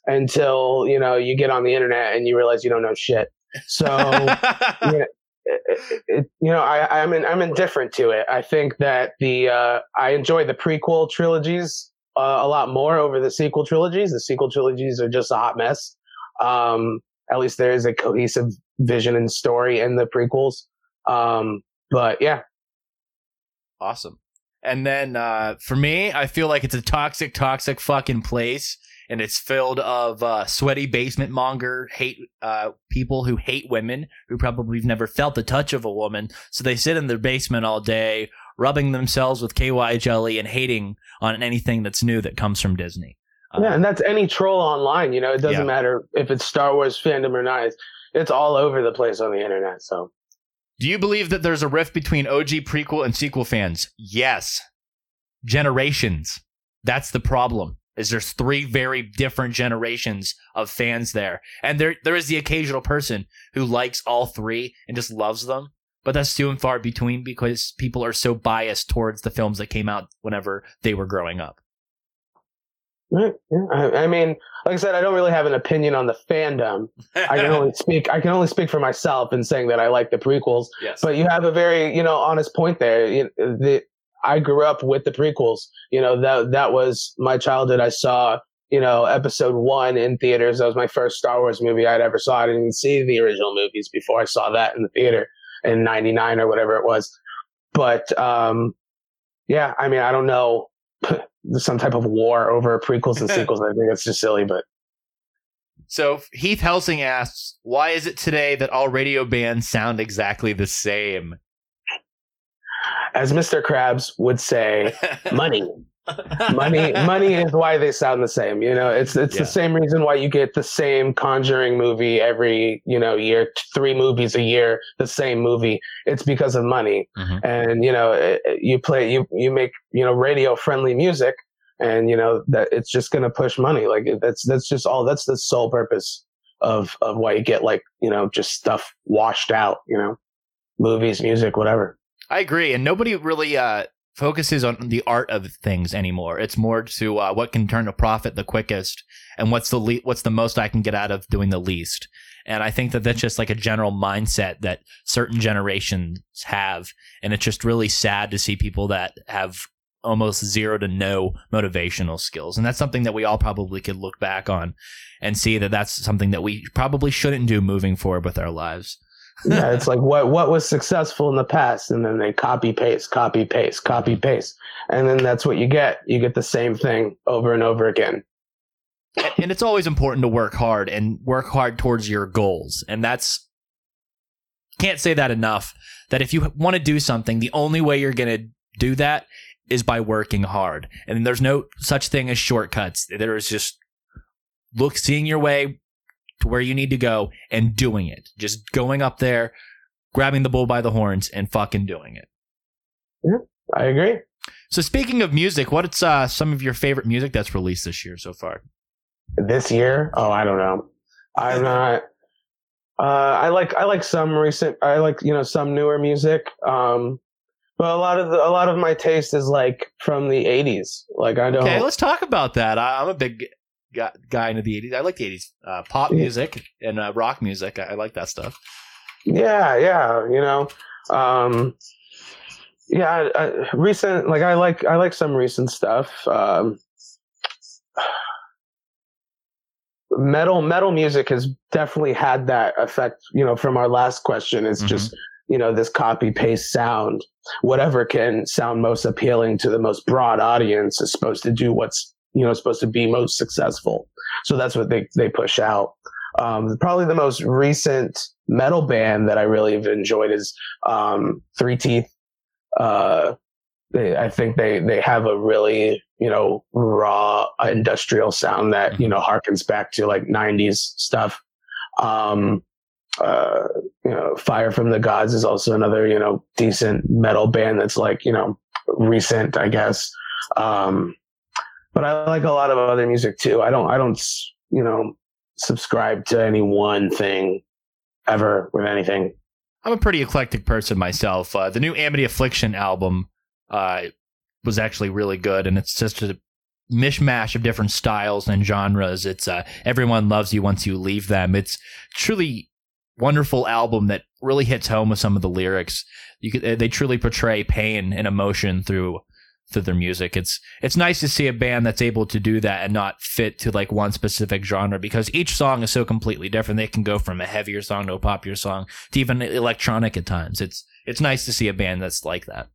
until you know you get on the internet and you realize you don't know shit. So you know, it, it, you know I, I'm in, I'm indifferent to it. I think that the uh, I enjoy the prequel trilogies uh, a lot more over the sequel trilogies. The sequel trilogies are just a hot mess. Um, at least there is a cohesive vision and story in the prequels. Um, but yeah, awesome. And then uh, for me, I feel like it's a toxic, toxic fucking place, and it's filled of uh, sweaty basement monger hate uh, people who hate women who probably have never felt the touch of a woman, so they sit in their basement all day, rubbing themselves with KY jelly and hating on anything that's new that comes from Disney. yeah, and that's any troll online. You know, it doesn't Yeah. matter if it's Star Wars fandom or not. It's, it's all over the place on the internet. So Do you believe that there's a rift between OG prequel and sequel fans? Yes. Generations. That's the problem. Is there's three very different generations of fans there. And there there is the occasional person who likes all three and just loves them. But that's few and far between because people are so biased towards the films that came out whenever they were growing up. Right, yeah. I, I mean, like I said, I don't really have an opinion on the fandom. I can only speak. I can only speak for myself in saying that I like the prequels. yes. But you have a very, you know, honest point there. You, the, I grew up with the prequels. You know, that that was my childhood. I saw, you know, episode one in theaters. That was my first Star Wars movie I'd ever saw. I didn't even see the original movies before I saw that in the theater in '99 or whatever it was. But um, yeah, I mean, I don't know. Some type of war over prequels and sequels. I think it's just silly, but So Heath Helsing asks, why is it today that all radio bands sound exactly the same? As Mr. Krabs would say, money. money money is why they sound the same you know it's it's Yeah. the same reason why you get the same conjuring movie every you know year three movies a year the same movie it's because of money Mhm. and you know it, it- you play you you make you know radio friendly music and you know that it's just going to push money like eh, that's that's just all that's the sole purpose of of why you get like you know just stuff washed out you know movies music whatever I agree, and nobody really uh, focuses on the art of things anymore. It's more to uh, what can turn a profit the quickest, and what's the le- what's the most I can get out of doing the least. And I think that that's just like a general mindset that certain generations have, and it's just really sad to see people that have almost zero to no motivational skills, and that's something that we all probably could look back on and see that that's something that we probably shouldn't do moving forward with our lives. Yeah, it's like what what was successful in the past, and then they copy paste, copy paste, copy paste, and then that's what you get. You get the same thing over and over again. and it's always important to work hard and work hard towards your goals. And that's can't say that enough that if you want to do something the only way you're going to do that is by working hard. And there's no such thing as shortcuts. There is just look seeing your way to where you need to go and doing it just going up there grabbing the bull by the horns and fucking doing it Yeah, I agree. so speaking of music what's uh, some of your favorite music that's released this year so far This year, oh, I don't know. I'm not. Uh, I like I like some recent. I like you know some newer music. Um, but a lot of the, a lot of my taste is like from the '80s. Like I don't. Okay, let's talk about that. I, I'm a big guy, guy into the 80s. I like the 80s uh, pop music and uh, rock music. I, I like that stuff. Yeah, yeah, you know. Um yeah, I, I, recent like I like I like some recent stuff. Um metal metal music has definitely had that effect, you know, from our last question. It's Mhm. just, you know, this copy paste sound. Whatever can sound most appealing to the most broad audience is supposed to do what's, you know, supposed to be most successful. So that's what they they push out. Um, probably the most recent metal band that I really have enjoyed is um, Three Teeth. Uh, they, I think they they have a really you know, raw industrial sound that, you know, harkens back to like 90s stuff. Um, uh, you know, Fire from the Gods is also another, you know, decent metal band that's like, you know, recent, I guess. Um, but I like a lot of other music too. I don't, I don't, you know, subscribe to any one thing ever with anything. I'm a pretty eclectic person myself. Uh, the new Amity Affliction album uh, was actually really good, and it's just a mishmash of different styles and genres. It's uh, everyone loves you once you leave them. It's truly wonderful album that really hits home with some of the lyrics. You could, they truly portray pain and emotion through through their music. It's it's nice to see a band that's able to do that and not fit to like one specific genre because each song is so completely different. They can go from a heavier song to a popular song to even electronic at times. It's it's nice to see a band that's like that.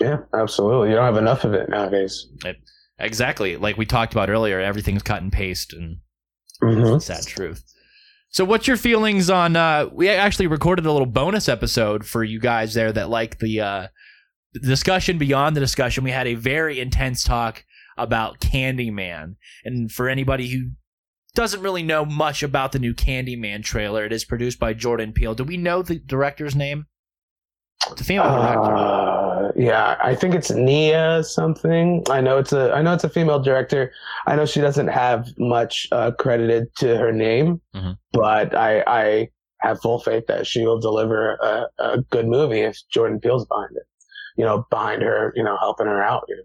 Yeah, absolutely. You don't have enough of it nowadays. It, exactly. Like we talked about earlier, everything's cut and paste and Mhm. sad truth. So what's your feelings on uh we actually recorded a little bonus episode for you guys there that like the uh the discussion beyond the discussion. We had a very intense talk about Candyman. And for anybody who doesn't really know much about the new Candyman trailer, it is produced by Jordan Peele. Do we know the director's name? The female director. Uh, yeah, I think it's Nia something. I know it's a I know it's a female director. I know she doesn't have much uh, credited to her name, Mhm. but I I have full faith that she will deliver a, a good movie if Jordan Peele's behind it. You know, behind her, you know, helping her out. You know.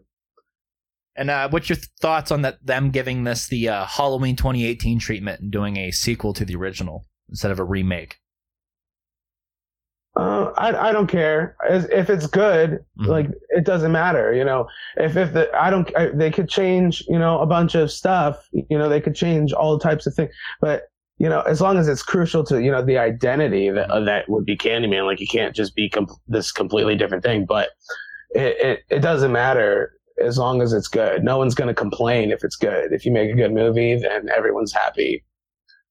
And uh, what's your thoughts on that? Them giving this the uh, Halloween 2018 treatment and doing a sequel to the original instead of a remake. Uh, I I don't care if it's good. Mhm. Like it doesn't matter. You know, if if the I don't I, they could change. You know, a bunch of stuff. You know, they could change all types of things. But you know, as long as it's crucial to you know the identity that uh, that would be Candyman. Like you can't just be com- this completely different thing. But it, it it doesn't matter as long as it's good. No one's gonna complain if it's good. If you make a good movie, then everyone's happy.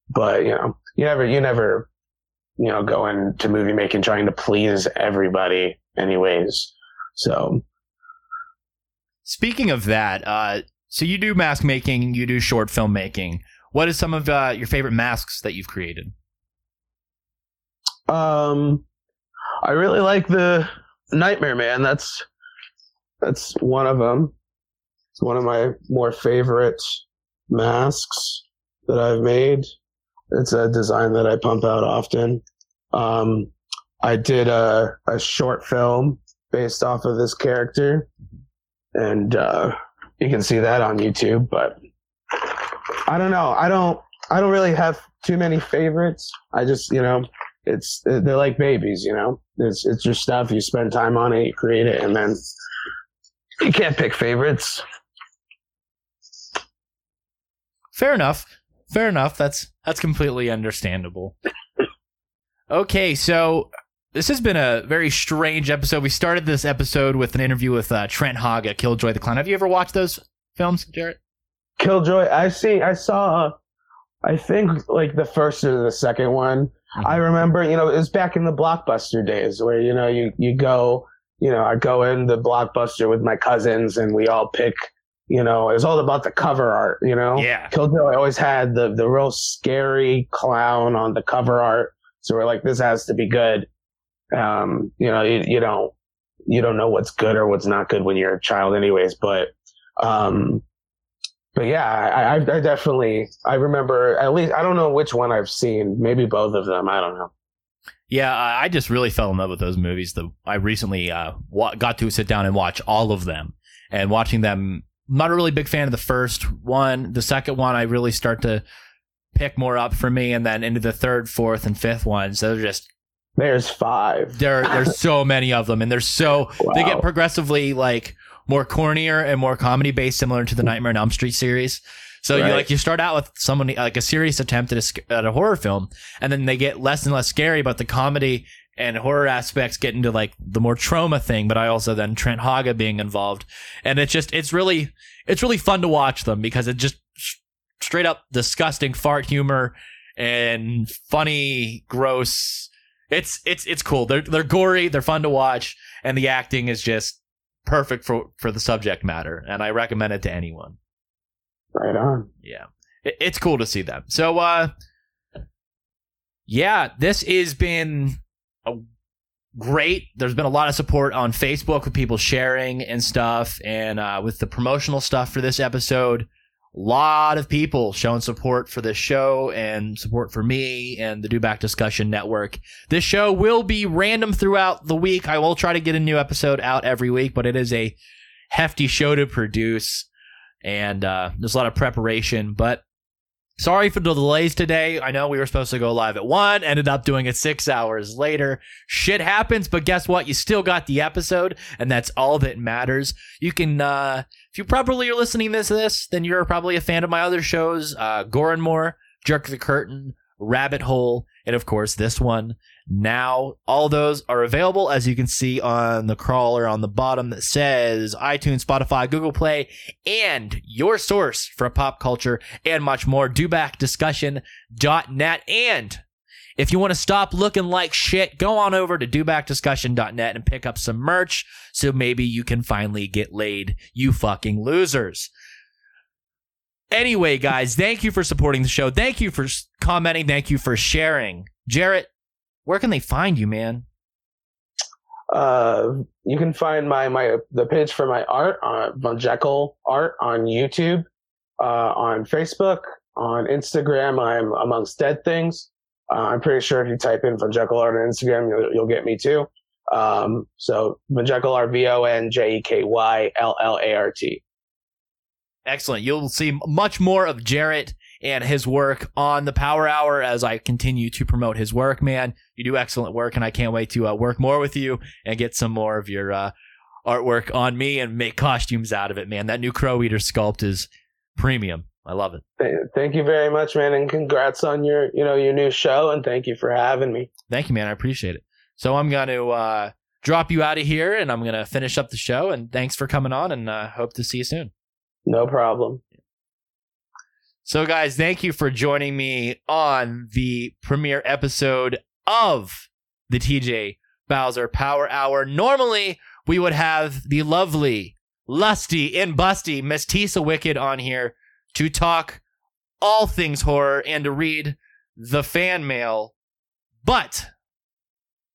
But you know, you never you never you know, go into movie making trying to please everybody anyways. So Speaking of that, uh, so you do mask making, you do short film making. What is some of uh, your favorite masks that you've created? um I really like the Nightmare Man. That's that's one of them. It's one of my more favorite masks that I've made. It's a design that I pump out often. Um, I did a, a short film based off of this character, and uh, you can see that on YouTube. But I don't know. I don't. I don't really have too many favorites. I just, you know, it's they're like babies. You know, it's it's your stuff. You spend time on it, you create it, and then you can't pick favorites. Fair enough. Fair enough. That's that's completely understandable. Okay, so this has been a very strange episode. We started this episode with an interview with uh, Trent Haaga, Killjoy the Clown. Have you ever watched those films, Jarrett? Killjoy. I see. I saw. I think like the first or the second one. I remember, you know, it was back in the blockbuster days where you know you you go, you know, I go in the blockbuster with my cousins and we all pick. You know, it was all about the cover art. You know, Yeah. Killjoy always had the the real scary clown on the cover art. So we're like, this has to be good. Um, you know, you, you don't you don't know what's good or what's not good when you're a child, anyways. But um, but yeah, I, I, I definitely I remember at least I don't know which one I've seen. Maybe both of them. I don't know. Yeah, I just really fell in love with those movies. The I recently uh, got to sit down and watch all of them, and watching them. Not a really big fan of the first one. The second one, I really start to pick more up for me, and then into the third, fourth, and fifth ones. They're just There's five. there. There's so many of them, and they're so they get progressively like more cornier and more comedy based, similar to the Nightmare on Elm Street series. So you like you start out with someone like a serious attempt at a, at a horror film, and then they get less and less scary, but the comedy and horror aspects get into like the more Troma thing. But I also then Trent Haaga being involved, and it's just it's really it's really fun to watch them because it just s- straight up disgusting fart humor and funny, gross. It's it's it's cool. They're they're gory. They're fun to watch, and the acting is just perfect for for the subject matter, and I recommend it to anyone. Right on. Yeah, it, it's cool to see them. So, uh, yeah, this has been a great. There's been a lot of support on Facebook with people sharing and stuff, and uh, with the promotional stuff for this episode. Lot of people showing support for this show and support for me and the Do Back Discussion Network. This show will be random throughout the week. I will try to get a new episode out every week, but it is a hefty show to produce and uh, there's a lot of preparation. But sorry for the delays today. I know we were supposed to go live at one, ended up doing it six hours later. Shit happens, but guess what? You still got the episode, and that's all that matters. You can, uh, if you probably are listening to this, then you're probably a fan of my other shows, uh, Gore and More, Jerk the Curtain, Rabbit Hole, and of course this one. Now, all those are available as you can see on the crawler on the bottom that says iTunes, Spotify, Google Play, and your source for pop culture and much more. DoBackDiscussion.net. And if you want to stop looking like shit, go on over to DoBackDiscussion.net and pick up some merch so maybe you can finally get laid, you fucking losers. Anyway, guys, thank you for supporting the show. Thank you for commenting. Thank you for sharing. Jarrett, where can they find you, man? Uh, you can find my my the page for my art on Von Jekyll Art on YouTube, uh, on Facebook, on Instagram. I'm amongst dead things. Uh, I'm pretty sure if you type in Von Jekyll Art on Instagram, you'll, you'll get me too. Um, so Von Jekyll Art, V O N J E K Y L L A R T. Excellent. You'll see much more of Jarrett and his work on the Power Hour as I continue to promote his work, man. You do excellent work, and I can't wait to uh, work more with you and get some more of your uh, artwork on me and make costumes out of it, man. That new Crow Eater sculpt is premium. I love it. Thank you very much, man, and congrats on your you know your new show, and thank you for having me. Thank you, man. I appreciate it. So I'm going to uh, drop you out of here, and I'm going to finish up the show. And thanks for coming on, and uh, hope to see you soon. No problem. So, guys, thank you for joining me on the premiere episode of the TJ Bowser Power Hour. Normally, we would have the lovely, lusty, and busty Miss Tisa Wicked on here to talk all things horror and to read the fan mail. But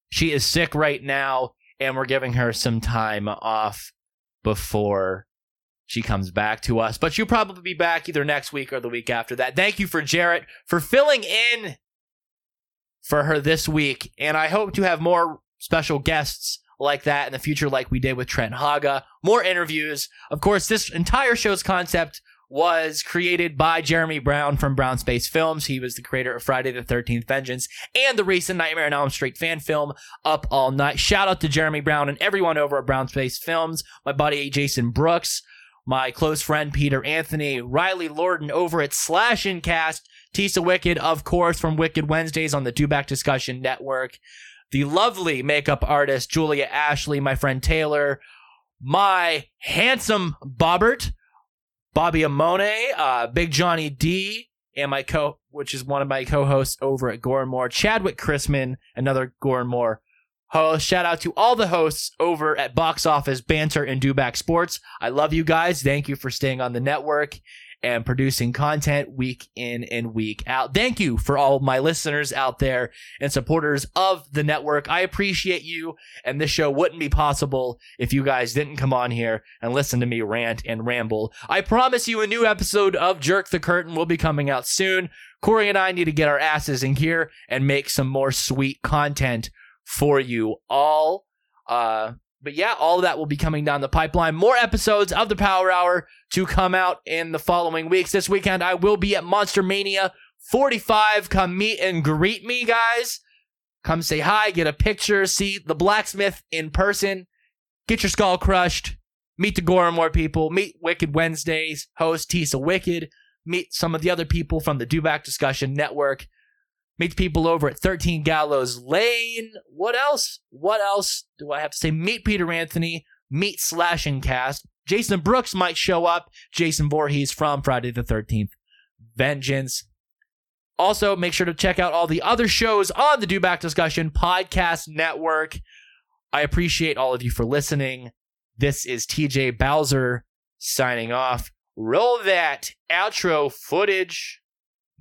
she is sick right now, and we're giving her some time off before she comes back to us. But she'll probably be back either next week or the week after that. Thank you for Jarrett for filling in for her this week. And I hope to have more special guests like that in the future, like we did with Trent Haaga. More interviews. Of course, this entire show's concept was created by Jeremy Brown from Brown Space Films. He was the creator of Friday the 13th Vengeance and the recent Nightmare on Elm Street fan film Up All Night. Shout out to Jeremy Brown and everyone over at Brown Space Films, my buddy Jason Brooks, my close friend Peter Anthony, Riley Lorden over at Slash and Cast, Tisa Wicked, of course, from Wicked Wednesdays on the Do Back Discussion Network, the lovely makeup artist Julia Ashley, my friend Taylor, my handsome Bobbert, Bobby Amone, uh, Big Johnny D, and my co, which is one of my co-hosts over at Gore Chadwick Chrisman, another Gore Shout out to all the hosts over at Box Office Banter and Dewback Sports. I love you guys. Thank you for staying on the network and producing content week in and week out. Thank you for all my listeners out there and supporters of the network. I appreciate you, and this show wouldn't be possible if you guys didn't come on here and listen to me rant and ramble. I promise you a new episode of Jerk the Curtain will be coming out soon. Corey and I need to get our asses in gear and make some more sweet content for you all. Uh, but yeah, all of that will be coming down the pipeline. More episodes of the Power Hour to come out in the following weeks. This weekend, I will be at Monster Mania 45. Come meet and greet me, guys. Come say hi, get a picture, see the blacksmith in person, get your skull crushed, meet the Gore and More people, meet Wicked Wednesdays, host Tisa Wicked, meet some of the other people from the Do Back Discussion Network meet people over at 13 Gallows Lane. What else? What else do I have to say? Meet Peter Anthony, meet Slash and Cast. Jason Brooks might show up. Jason Voorhees from Friday the 13th. Vengeance. Also, make sure to check out all the other shows on the Do Back Discussion Podcast Network. I appreciate all of you for listening. This is TJ Bowser signing off. Roll that outro footage,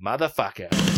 motherfucker.